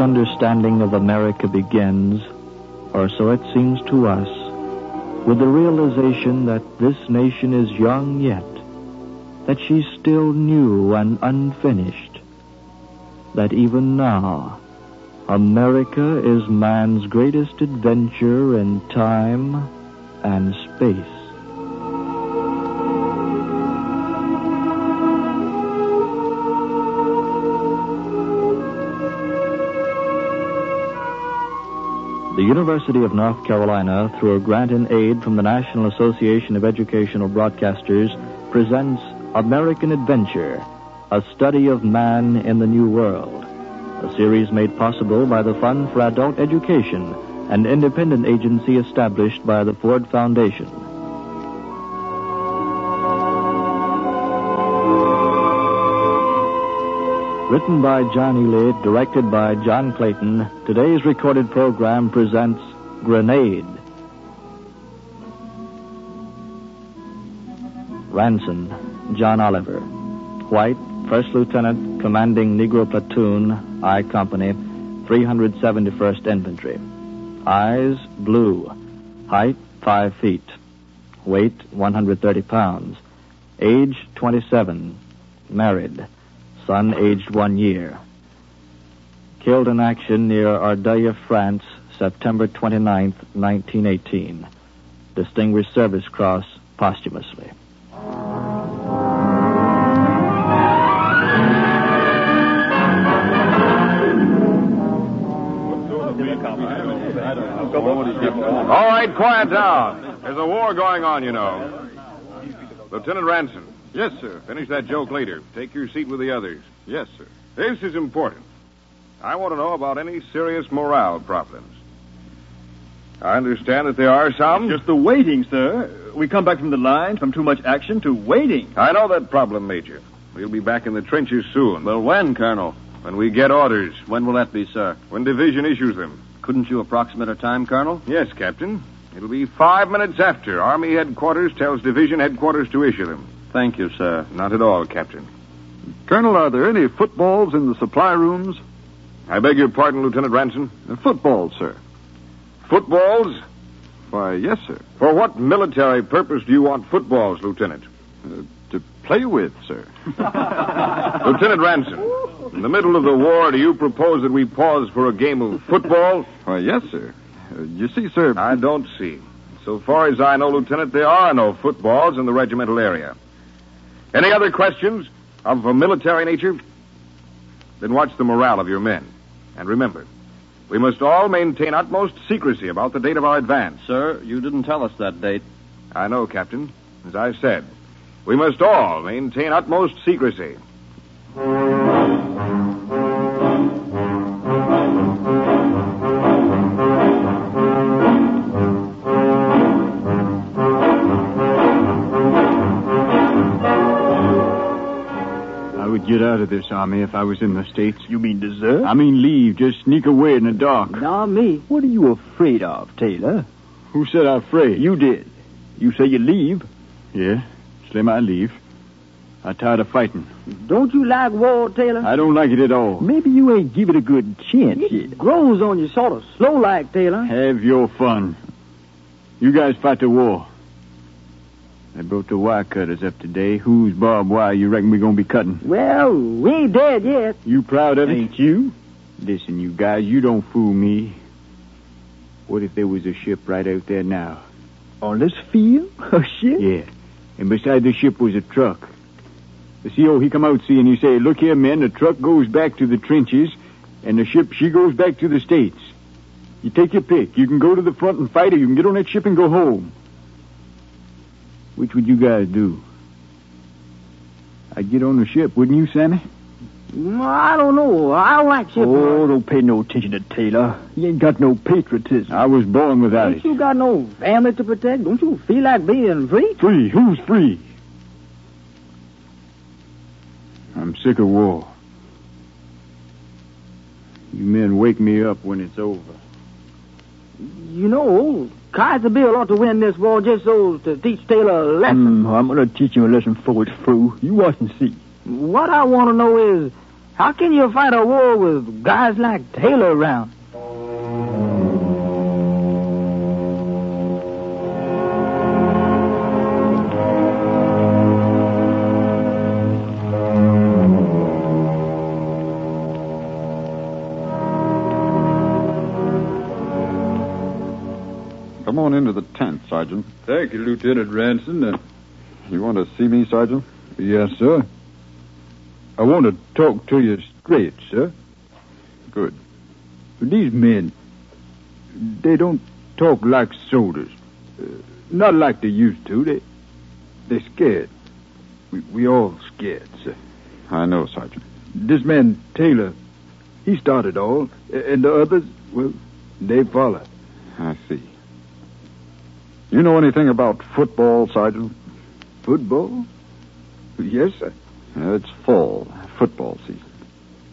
understanding of America begins, or so it seems to us, with the realization that this nation is young yet, that she's still new and unfinished, that even now, America is man's greatest adventure in time and space. The University of North Carolina, through a grant in aid from the National Association of Educational Broadcasters, presents American Adventure, a study of man in the New World. A series made possible by the Fund for Adult Education, an independent agency established by the Ford Foundation. Written by John Ely, directed by John Clayton, today's recorded program presents Grenade. Ranson, John Oliver. White, First Lieutenant, Commanding Negro Platoon, I Company, 371st Infantry. Eyes, blue. Height, 5 feet. Weight, 130 pounds. Age, 27. Married. Son, aged one year. Killed in action near Ardeuil, France, September 29, 1918. Distinguished Service Cross posthumously. All right, quiet down. There's a war going on, you know. Lieutenant Ranson. Yes, sir. Finish that joke later. Take your seat with the others. Yes, sir. This is important. I want to know about any serious morale problems. I understand that there are some. Just the waiting, sir. We come back from the line from too much action to waiting. I know that problem, Major. We'll be back in the trenches soon. Well, when, Colonel? When we get orders. When will that be, sir? When division issues them. Couldn't you approximate a time, Colonel? Yes, Captain. It'll be five minutes after Army headquarters tells division headquarters to issue them. Thank you, sir. Not at all, Captain. Colonel, are there any footballs in the supply rooms? I beg your pardon, Lieutenant Ranson. Uh, footballs, sir. Footballs? Why, yes, sir. For what military purpose do you want footballs, Lieutenant? Uh, to play with, sir. Lieutenant Ranson, in the middle of the war, do you propose that we pause for a game of football? Why, yes, sir. Uh, you see, sir. I don't see. So far as I know, Lieutenant, there are no footballs in the regimental area. Any other questions of a military nature? Then watch the morale of your men. And remember, we must all maintain utmost secrecy about the date of our advance. Sir, you didn't tell us that date. I know, Captain. As I said, we must all maintain utmost secrecy. Would get out of this army if I was in the States. You mean desert? I mean leave, just sneak away in the dark. Not me. What are you afraid of, Taylor? Who said I'm afraid? You did. You say you leave. Yeah, Slim, I leave. I'm tired of fighting. Don't you like war, Taylor? I don't like it at all. Maybe you ain't give it a good chance yet. grows on you sort of slow like, Taylor. Have your fun. You guys fight the war. I brought the wire cutters up today. Whose barbed wire you reckon we're gonna be cutting? Well, we ain't dead yet. You proud of it? Ain't you? Listen, you guys, you don't fool me. What if there was a ship right out there now? On this field? A ship? Yeah. And beside the ship was a truck. The CO, he come out, see, and he say, look here, men, the truck goes back to the trenches, and the ship, she goes back to the States. You take your pick. You can go to the front and fight, or you can get on that ship and go home. Which would you guys do? I'd get on the ship, wouldn't you, Sammy? Mm, I don't know. I don't like ship. Oh, don't pay no attention to Taylor. He ain't got no patriotism. I was born without Ain't it. you got no family to protect? Don't you feel like being free? Free? Who's free? I'm sick of war. You men wake me up when it's over. You know, old Kaiser Bill ought to win this war just so to teach Taylor a lesson. Hmm, I'm gonna teach him a lesson before it's through. You watch and see. What I want to know is, How can you fight a war with guys like Taylor around? Come on into the tent, Sergeant. Thank you, Lieutenant Ranson. Uh, You want to see me, Sergeant? yes, sir. I want to talk to you straight, sir. Good. These men, they don't talk like soldiers. Uh, not like they used to. They, they're scared. We, we all scared, sir. I know, Sergeant. This man, Taylor, he started all, and the others, well, they followed. I see. You know anything about football, Sergeant? Football? Yes, sir. Uh, it's fall, football season.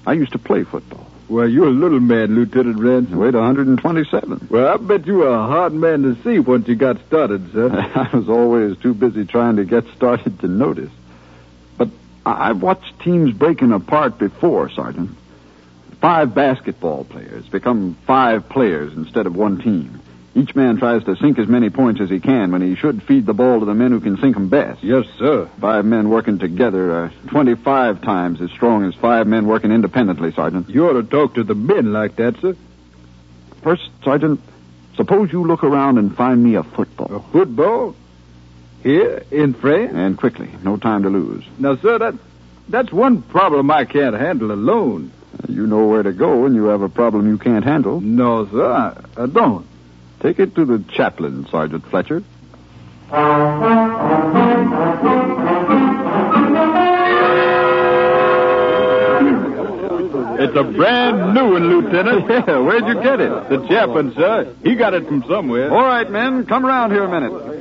I used to play football. Well, you're a little man, Lieutenant Ransom. weighed 127. Well, I bet you were a hard man to see once you got started, sir. I was always too busy trying to get started to notice. But I- I've watched teams breaking apart before, Sergeant. Five basketball players become five players instead of one team. Each man tries to sink as many points as he can when he should feed the ball to the men who can sink them best. yes, sir. Five men working together are 25 times as strong as five men working independently, Sergeant. You ought to talk to the men like that, sir. First, Sergeant, suppose you look around and find me a football. A football? Here, in France? And quickly, no time to lose. Now, sir, that that's one problem I can't handle alone. You know where to go when you have a problem you can't handle. No, sir, I, I don't. Take it to the chaplain, Sergeant Fletcher. It's a brand new one, Lieutenant. Yeah, where'd you get it? The chaplain, sir. He got it from somewhere. All right, men, come around here a minute.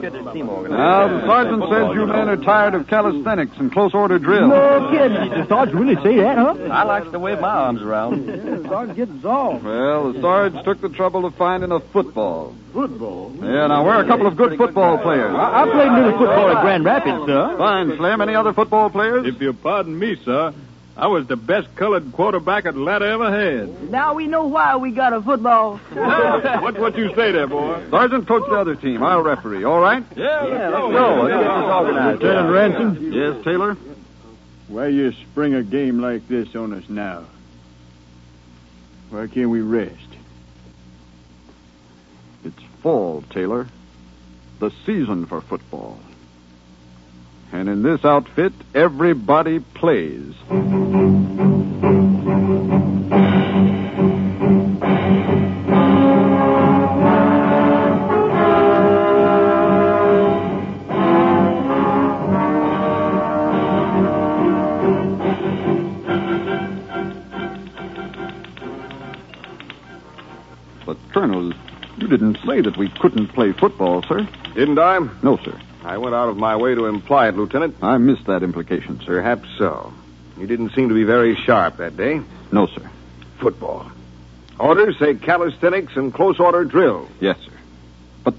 Now, the sergeant says you men are tired of calisthenics and close order drill. No kidding. Did Sarge really say that, huh? I like to wave my arms around. Yeah, the Sarge gets off. Well, the Sarge took the trouble of finding a football. Football? Yeah, now we're a couple of good football players. I played a little football at Grand Rapids, sir. Fine, Slim. Any other football players? If you pardon me, sir, I was the best colored quarterback Atlanta ever had. Now we know why we got a football. What's what you say there, boy? Sergeant, coach the other team. I'll referee. All right? Yeah, Yeah, let's let's go. go. Let's get this organized. Lieutenant Ransom? Yes, Taylor? Why you spring a game like this on us now? Why can't we rest? It's fall, Taylor. The season for football. And in this outfit, everybody plays. But, Colonel, you didn't say that we couldn't play football, sir. Didn't I? No, sir. I went out of my way to imply it, Lieutenant. I missed that implication, sir. Perhaps so. You didn't seem to be very sharp that day. No, sir. Football. Orders say calisthenics and close order drill. Yes, sir. But,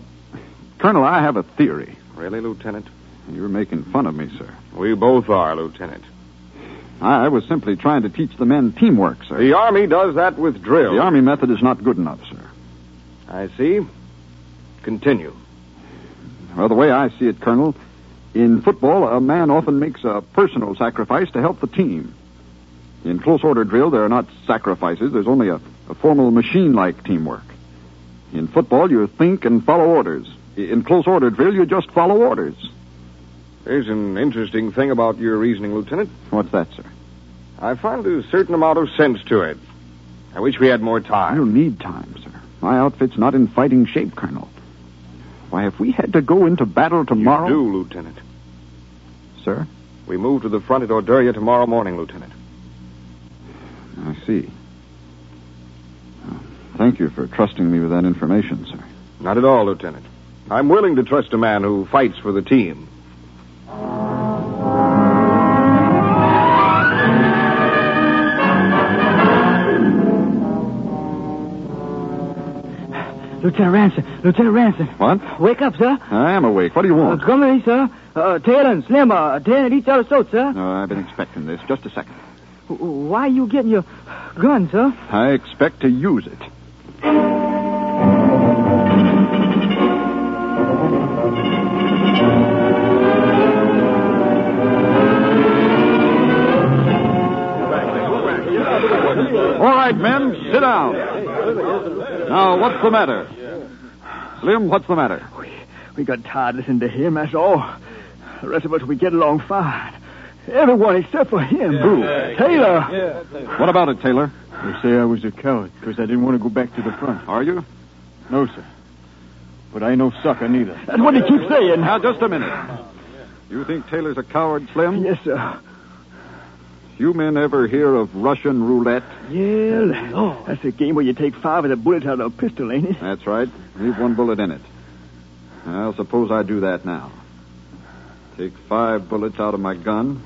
Colonel, I have a theory. Really, Lieutenant? You're making fun of me, sir. We both are, Lieutenant. I was simply trying to teach the men teamwork, sir. The Army does that with drill. The Army method is not good enough, sir. I see. Continue. Well, the way I see it, Colonel, in football, a man often makes a personal sacrifice to help the team. In close order drill, there are not sacrifices. There's only a, a formal machine like teamwork. In football, you think and follow orders. In close order drill, you just follow orders. There's an interesting thing about your reasoning, Lieutenant. What's that, sir? I find a certain amount of sense to it. I wish we had more I time. don't need time, sir. My outfit's not in fighting shape, Colonel. Why, if we had to go into battle tomorrow. You do, Lieutenant. Sir? We move to the front at Orderia tomorrow morning, Lieutenant. I see. Thank you for trusting me with that information, sir. Not at all, Lieutenant. I'm willing to trust a man who fights for the team. Lieutenant Ransom, Lieutenant Ransom. What? Wake up, sir. I am awake. What do you Uh, want? come to me, sir. Uh, Taylor and Slim are tearing at each other's throats, sir. No, I've been expecting this. Just a second. Why are you getting your gun, sir? I expect to use it. All right, men, sit down. Now, what's the matter? Slim, what's the matter? We we got tired listening to him, that's all. The rest of us, we get along fine. Everyone except for him. Who? Taylor. What about it, Taylor? They say I was a coward because I didn't want to go back to the front. Are you? No, sir. But I ain't no sucker neither. That's what he keeps saying. Now, just a minute. You think Taylor's a coward, Slim? Yes, sir. You men ever hear of Russian roulette? Yeah, oh. that's a game where you take five of the bullets out of a pistol, ain't it? That's right. Leave one bullet in it. Well, suppose I do that now. Take five bullets out of my gun,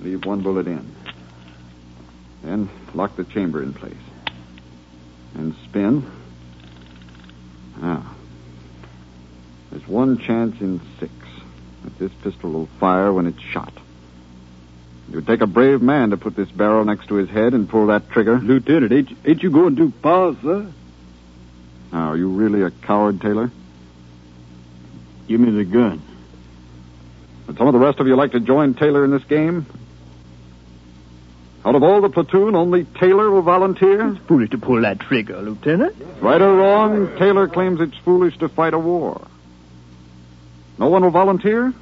leave one bullet in. Then lock the chamber in place. And spin. Now, there's one chance in six that this pistol will fire when it's shot. It would take a brave man to put this barrel next to his head and pull that trigger. Lieutenant, ain't, ain't you going too far, sir? Now, are you really a coward, Taylor? Give me the gun. Would some of the rest of you like to join Taylor in this game? Out of all the platoon, only Taylor will volunteer? Foolish to pull that trigger, Lieutenant. Right or wrong, Taylor claims it's foolish to fight a war. No one will volunteer?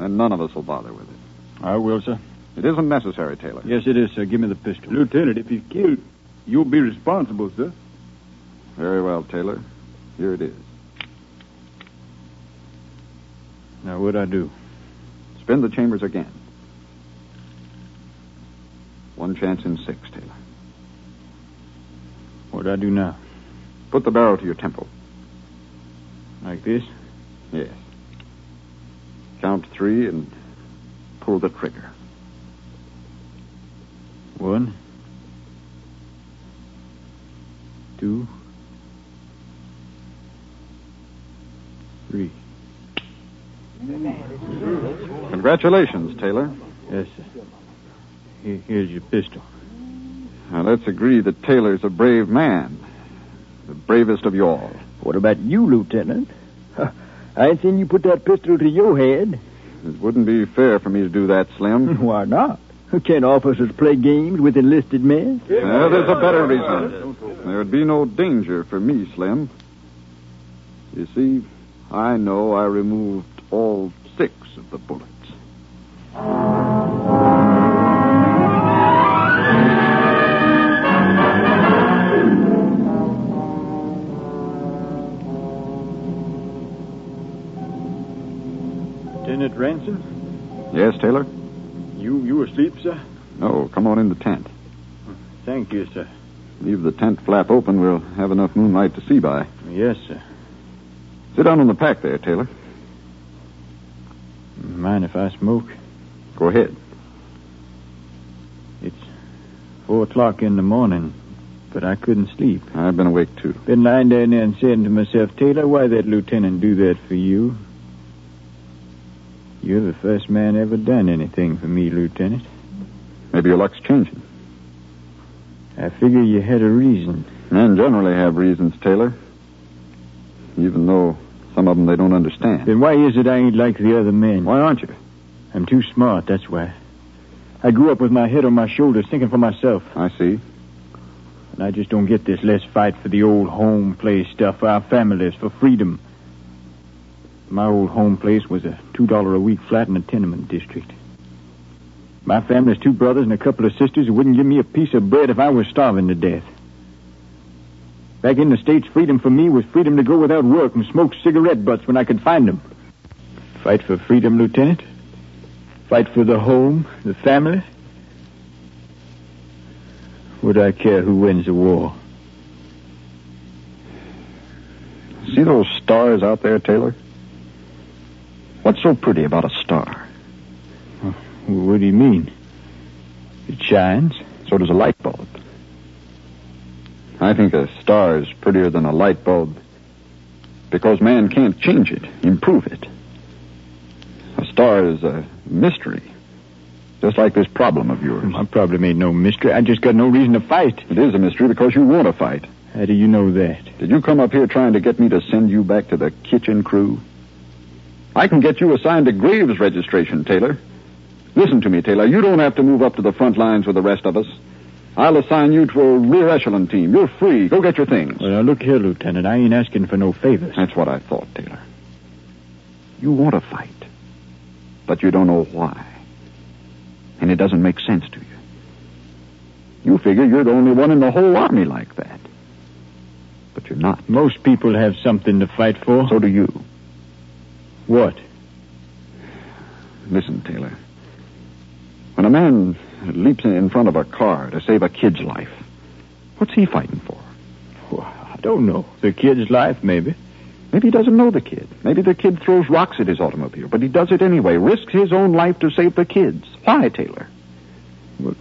Then none of us will bother with it. I will, sir. It isn't necessary, Taylor. Yes, it is, sir. Give me the pistol. Lieutenant, if he's killed, you'll be responsible, sir. Very well, Taylor. Here it is. Now, what'd I do? Spin the chambers again. One chance in six, Taylor. What'd I do now? Put the barrel to your temple. Like this? Yes. Count three and pull the trigger. One. Two. Three. Congratulations, Taylor. Yes, sir. Here, here's your pistol. Now let's agree that Taylor's a brave man. The bravest of you all. What about you, Lieutenant? I ain't seen you put that pistol to your head. It wouldn't be fair for me to do that, Slim. Why not? Can't officers play games with enlisted men? There's a better reason. There would be no danger for me, Slim. You see, I know I removed all six of the bullets. Lieutenant Ransom? Yes, Taylor? You you asleep, sir? No, come on in the tent. Thank you, sir. Leave the tent flap open. We'll have enough moonlight to see by. Yes, sir. Sit down on the pack there, Taylor. Mind if I smoke? Go ahead. It's four o'clock in the morning, but I couldn't sleep. I've been awake, too. Been lying down there and saying to myself, Taylor, why that lieutenant do that for you? You're the first man ever done anything for me, Lieutenant. Maybe your luck's changing. I figure you had a reason. Men generally have reasons, Taylor. Even though some of them they don't understand. Then why is it I ain't like the other men? Why aren't you? I'm too smart, that's why. I grew up with my head on my shoulders, thinking for myself. I see. And I just don't get this let's fight for the old home place stuff, for our families, for freedom. My old home place was a $2 a week flat in a tenement district. My family's two brothers and a couple of sisters who wouldn't give me a piece of bread if I was starving to death. Back in the States, freedom for me was freedom to go without work and smoke cigarette butts when I could find them. Fight for freedom, Lieutenant? Fight for the home, the family? Would I care who wins the war? See those stars out there, Taylor? What's so pretty about a star? What do you mean? It shines. So does a light bulb. I think a star is prettier than a light bulb because man can't change it, improve it. A star is a mystery. Just like this problem of yours. My problem ain't no mystery. I just got no reason to fight. It is a mystery because you want to fight. How do you know that? Did you come up here trying to get me to send you back to the kitchen crew? I can get you assigned to Graves registration, Taylor. Listen to me, Taylor. You don't have to move up to the front lines with the rest of us. I'll assign you to a rear echelon team. You're free. Go get your things. Well, now, look here, Lieutenant. I ain't asking for no favors. That's what I thought, Taylor. You want to fight, but you don't know why. And it doesn't make sense to you. You figure you're the only one in the whole army like that. But you're not. Most people have something to fight for. So do you. What? Listen, Taylor. When a man leaps in front of a car to save a kid's life, what's he fighting for? Well, I don't know. The kid's life, maybe. Maybe he doesn't know the kid. Maybe the kid throws rocks at his automobile, but he does it anyway, risks his own life to save the kids. Why, Taylor? Well,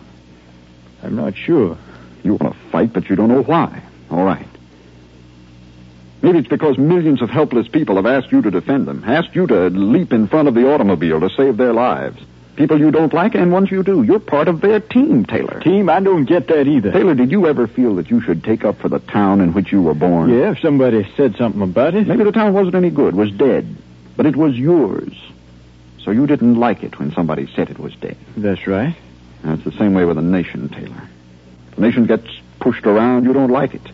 I'm not sure. You want to fight, but you don't know why. All right. Maybe it's because millions of helpless people have asked you to defend them, asked you to leap in front of the automobile to save their lives. People you don't like and ones you do. You're part of their team, Taylor. Team, I don't get that either. Taylor, did you ever feel that you should take up for the town in which you were born? Yeah, if somebody said something about it. Maybe the town wasn't any good, was dead. But it was yours. So you didn't like it when somebody said it was dead. That's right. It's the same way with a nation, Taylor. If the nation gets pushed around, you don't like it.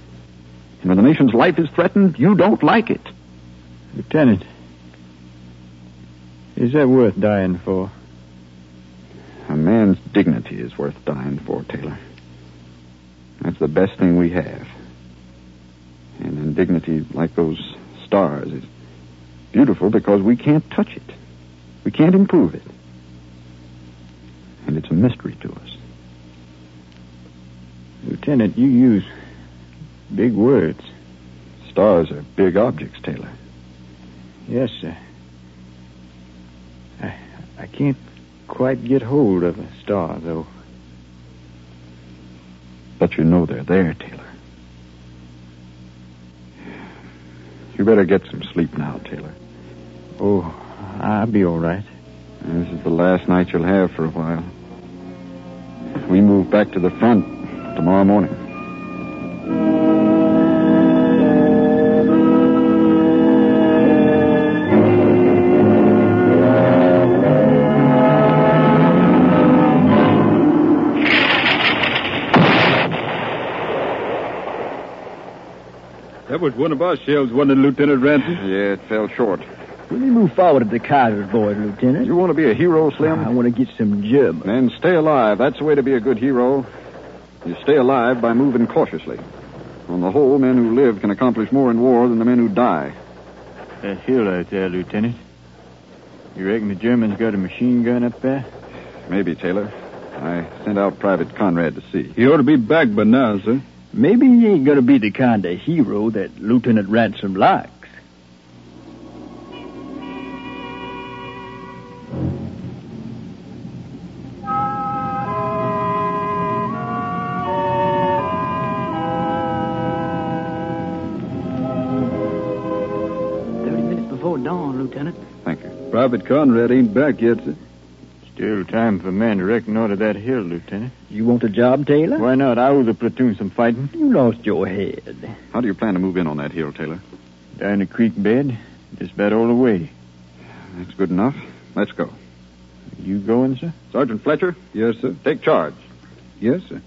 And when the nation's life is threatened, you don't like it. Lieutenant, is that worth dying for? A man's dignity is worth dying for, Taylor. That's the best thing we have. And then dignity, like those stars, is beautiful because we can't touch it. We can't improve it. And it's a mystery to us. Lieutenant, you use big words. Stars are big objects, Taylor. Yes, sir. I, I can't quite get hold of a star, though. But you know they're there, Taylor. You better get some sleep now, Taylor. Oh, I'll be all right. This is the last night you'll have for a while. We move back to the front tomorrow morning. Was one of our shells, wasn't it, Lieutenant Ransom? Yeah, it fell short. Will you move forward to the Kaiser's boys, Lieutenant? You want to be a hero, Slim? I want to get some German. Then stay alive. That's the way to be a good hero. You stay alive by moving cautiously. On the whole, men who live can accomplish more in war than the men who die. That hill out there, Lieutenant. You reckon the Germans got a machine gun up there? Maybe, Taylor. I sent out Private Conrad to see. He ought to be back by now, sir. Maybe he ain't gonna be the kind of hero that Lieutenant Ransom likes. Thirty minutes before dawn, Lieutenant. Thank you. Private Conrad ain't back yet, sir. Still time for a man to reconnoiter that hill, Lieutenant. You want a job, Taylor? Why not? I owe the platoon some fighting. You lost your head. How do you plan to move in on that hill, Taylor? Down the creek bed. Just about all the way. That's good enough. Let's go. You going, sir? Sergeant Fletcher, Yes, sir. take charge. Yes, sir.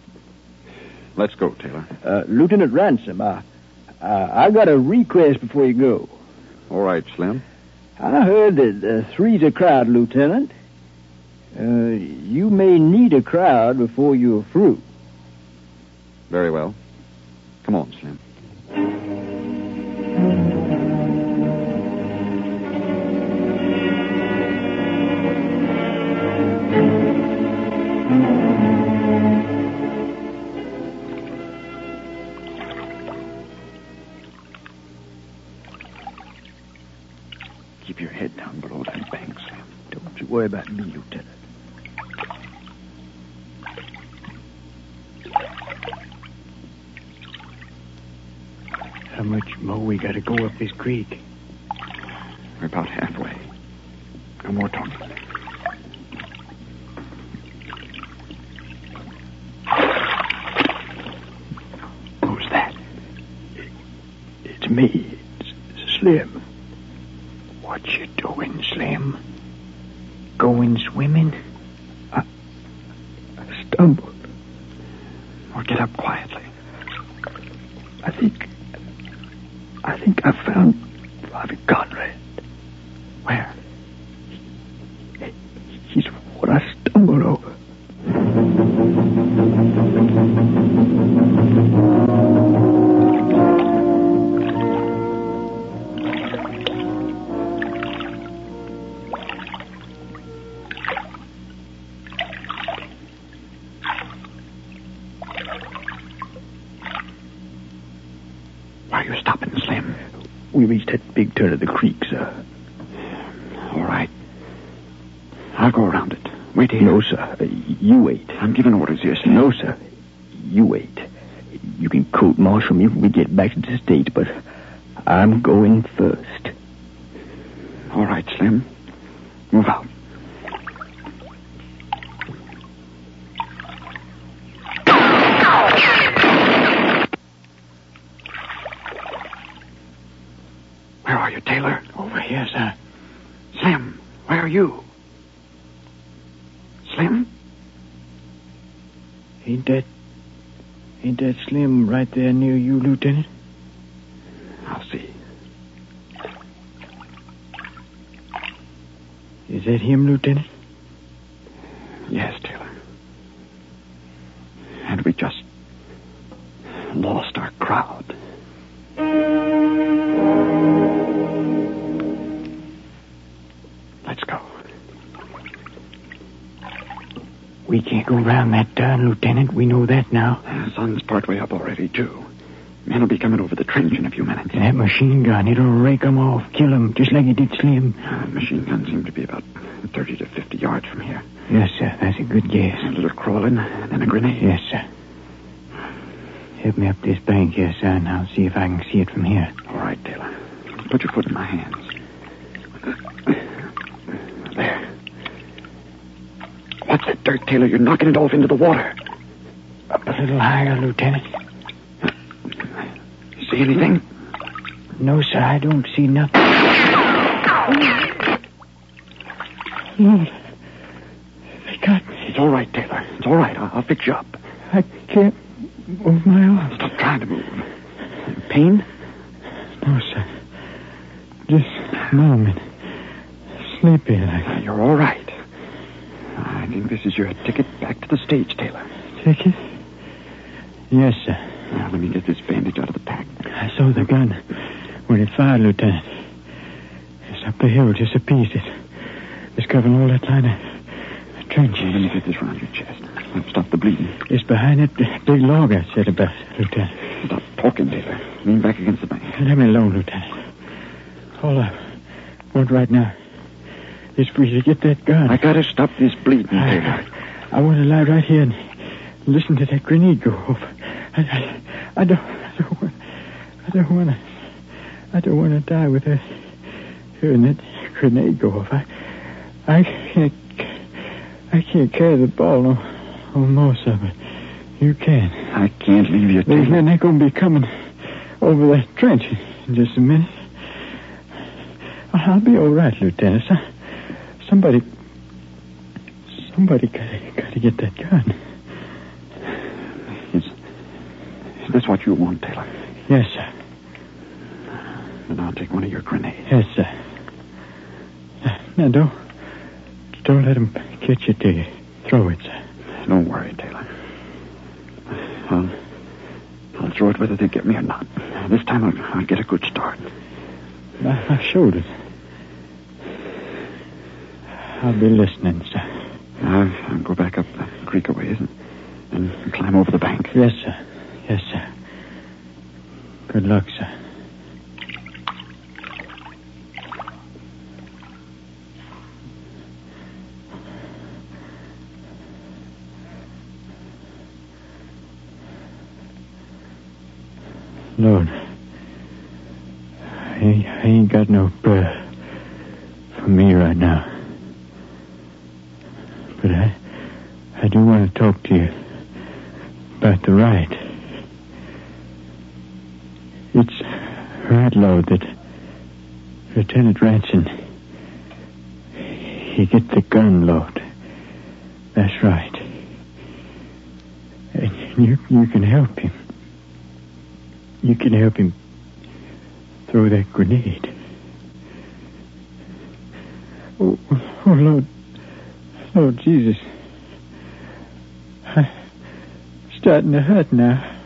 Let's go, Taylor. Uh, Lieutenant Ransom, I, I, I got a request before you go. All right, Slim. I heard that uh, three's a crowd, Lieutenant. Uh, you may need a crowd before you're through. Very well. Come on, Slim. Keep your head down below that bank, Slim. Don't you worry about me, How much more we gotta go up this creek? We're about halfway. No more talking. Who's that? It's me. It's Slim. We reached that big turn of the creek, sir. All right. I'll go around it. Wait here. No, sir. You wait. I'm giving orders here, Slim. No, sir. You wait. You can court martial me when we get back to the States, but I'm going first. All right, Slim. Move out. Where are you, Taylor? Over here, sir. Slim, where are you? Slim? Ain't that. Ain't that Right near you, Lieutenant? I'll see. Is that him, Lieutenant? 32. Men will be coming over the trench in a few minutes. That machine gun, it'll rake 'em off, kill 'em, just like it did Slim. Uh, the machine gun seemed to be about 30 to 50 yards from here. Yes, sir. That's a good guess. A little crawling, then a grenade. Yes, sir. Help me up this bank here, sir, and I'll see if I can see it from here. All right, Taylor. Put your foot in my hands. There. What's that dirt, Taylor? You're knocking it off into the water. Up a little higher, Lieutenant. See anything? No, sir, I don't see nothing. Lord, they got me. It's all right, Taylor. It's all right. I'll, I'll fix you up. I can't move my arms. Stop trying to move. Pain? No, sir. Just numb and sleepy like. Ah, you're all right. I think this is your ticket back to the stage, Taylor. Ticket? Yes, sir. Now, let me get this bandage out of the pack. I saw the gun when it fired, Lieutenant. It's up the hill, just a piece. It, it's covering all that line of trenches. Let me get this round your chest. Stop the bleeding. It's behind that big log I said about, Lieutenant. Stop talking, Taylor. Lean back against the bank. Let me alone, Lieutenant. Hold up. Want right now. It's for you to get that gun. I gotta stop this bleeding, Taylor. I, I want to lie right here and listen to that grenade go off. I, I, I don't, I don't I don't want to, I don't want to die with that, hearing that grenade go off. I, I can't, I can't carry the ball no, no more, sir, but you can. I can't leave you, Taylor. men ain't gonna be coming over that trench in just a minute. I'll be all right, Lieutenant. So- Somebody, somebody gotta, gotta get that gun. Is, is this what you want, Taylor? Yes, sir. Then I'll take one of your grenades. Yes, sir. Now, don't, don't let him catch you till you throw it, sir. Don't worry, Taylor. I'll, I'll throw it whether they get me or not. This time I'll, I'll get a good start. My, my shoulders. I'll be listening, sir. I'll, I'll go back up the creek a ways and, and climb over the bank. Yes, sir. Yes, sir. Good luck, sir. Lord, I ain't, got no breath for me right now. But I, I do want to talk to you about the right. It's Right, Lord, that Lieutenant Ranson, he get the gun, Lord. That's right. And you, you can help him. You can help him throw that grenade. Oh, oh Lord. Lord Jesus. I'm starting to hurt now.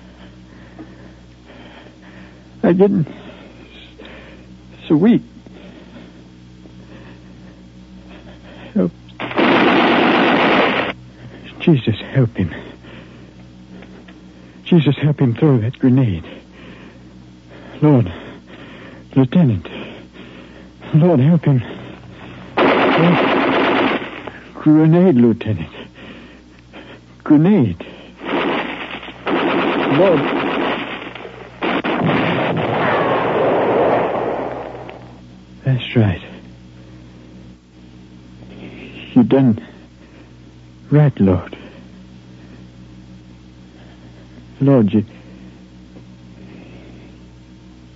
I'm getting so weak. Help. Jesus, help him. Jesus, help him throw that grenade. Lord, Lieutenant, Lord, help him. Grenade, Lieutenant. Grenade. Lord. That's right. You done right, Lord. Lord, you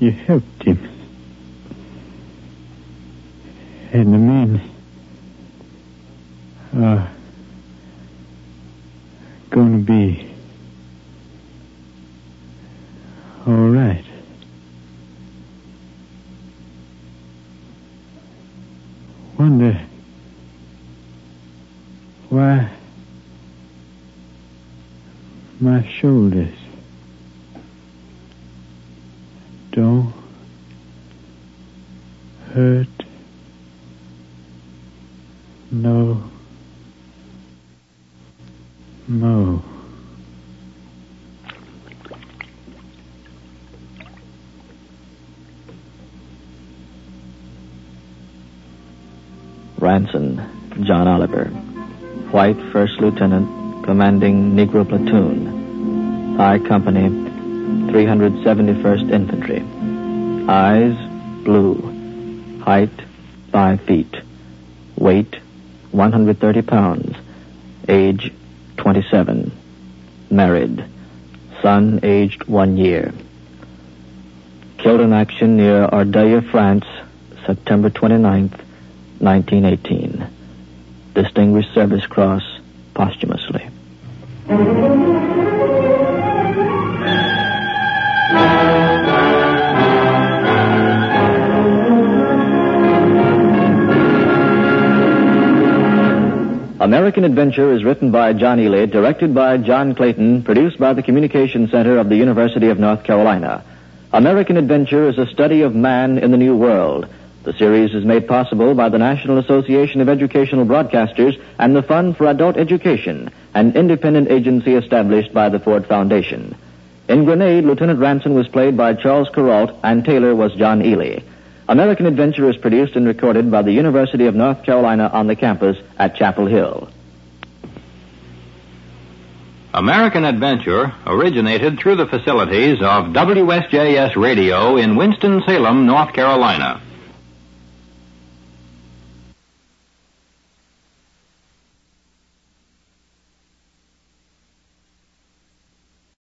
you helped him. And the men are going to be all right. Wonder why my shoulders don't hurt no more. Ranson, John Oliver. White, First Lieutenant, commanding Negro Platoon. I Company, 371st Infantry. Eyes, blue. Height, 5 feet. Weight, 130 pounds. Age, 27. Married. Son, aged one year. Killed in action near Ardeuil, France, September 29th, 1918. Distinguished Service Cross, posthumously. American Adventure is written by John Ely, directed by John Clayton, produced by the Communication Center of the University of North Carolina. American Adventure is a study of man in the New World. The series is made possible by the National Association of Educational Broadcasters and the Fund for Adult Education, an independent agency established by the Ford Foundation. In Grenade, Lieutenant Ranson was played by Charles Kuralt and Taylor was John Ely. American Adventure is produced and recorded by the University of North Carolina on the campus at Chapel Hill. American Adventure originated through the facilities of WSJS Radio in Winston-Salem, North Carolina.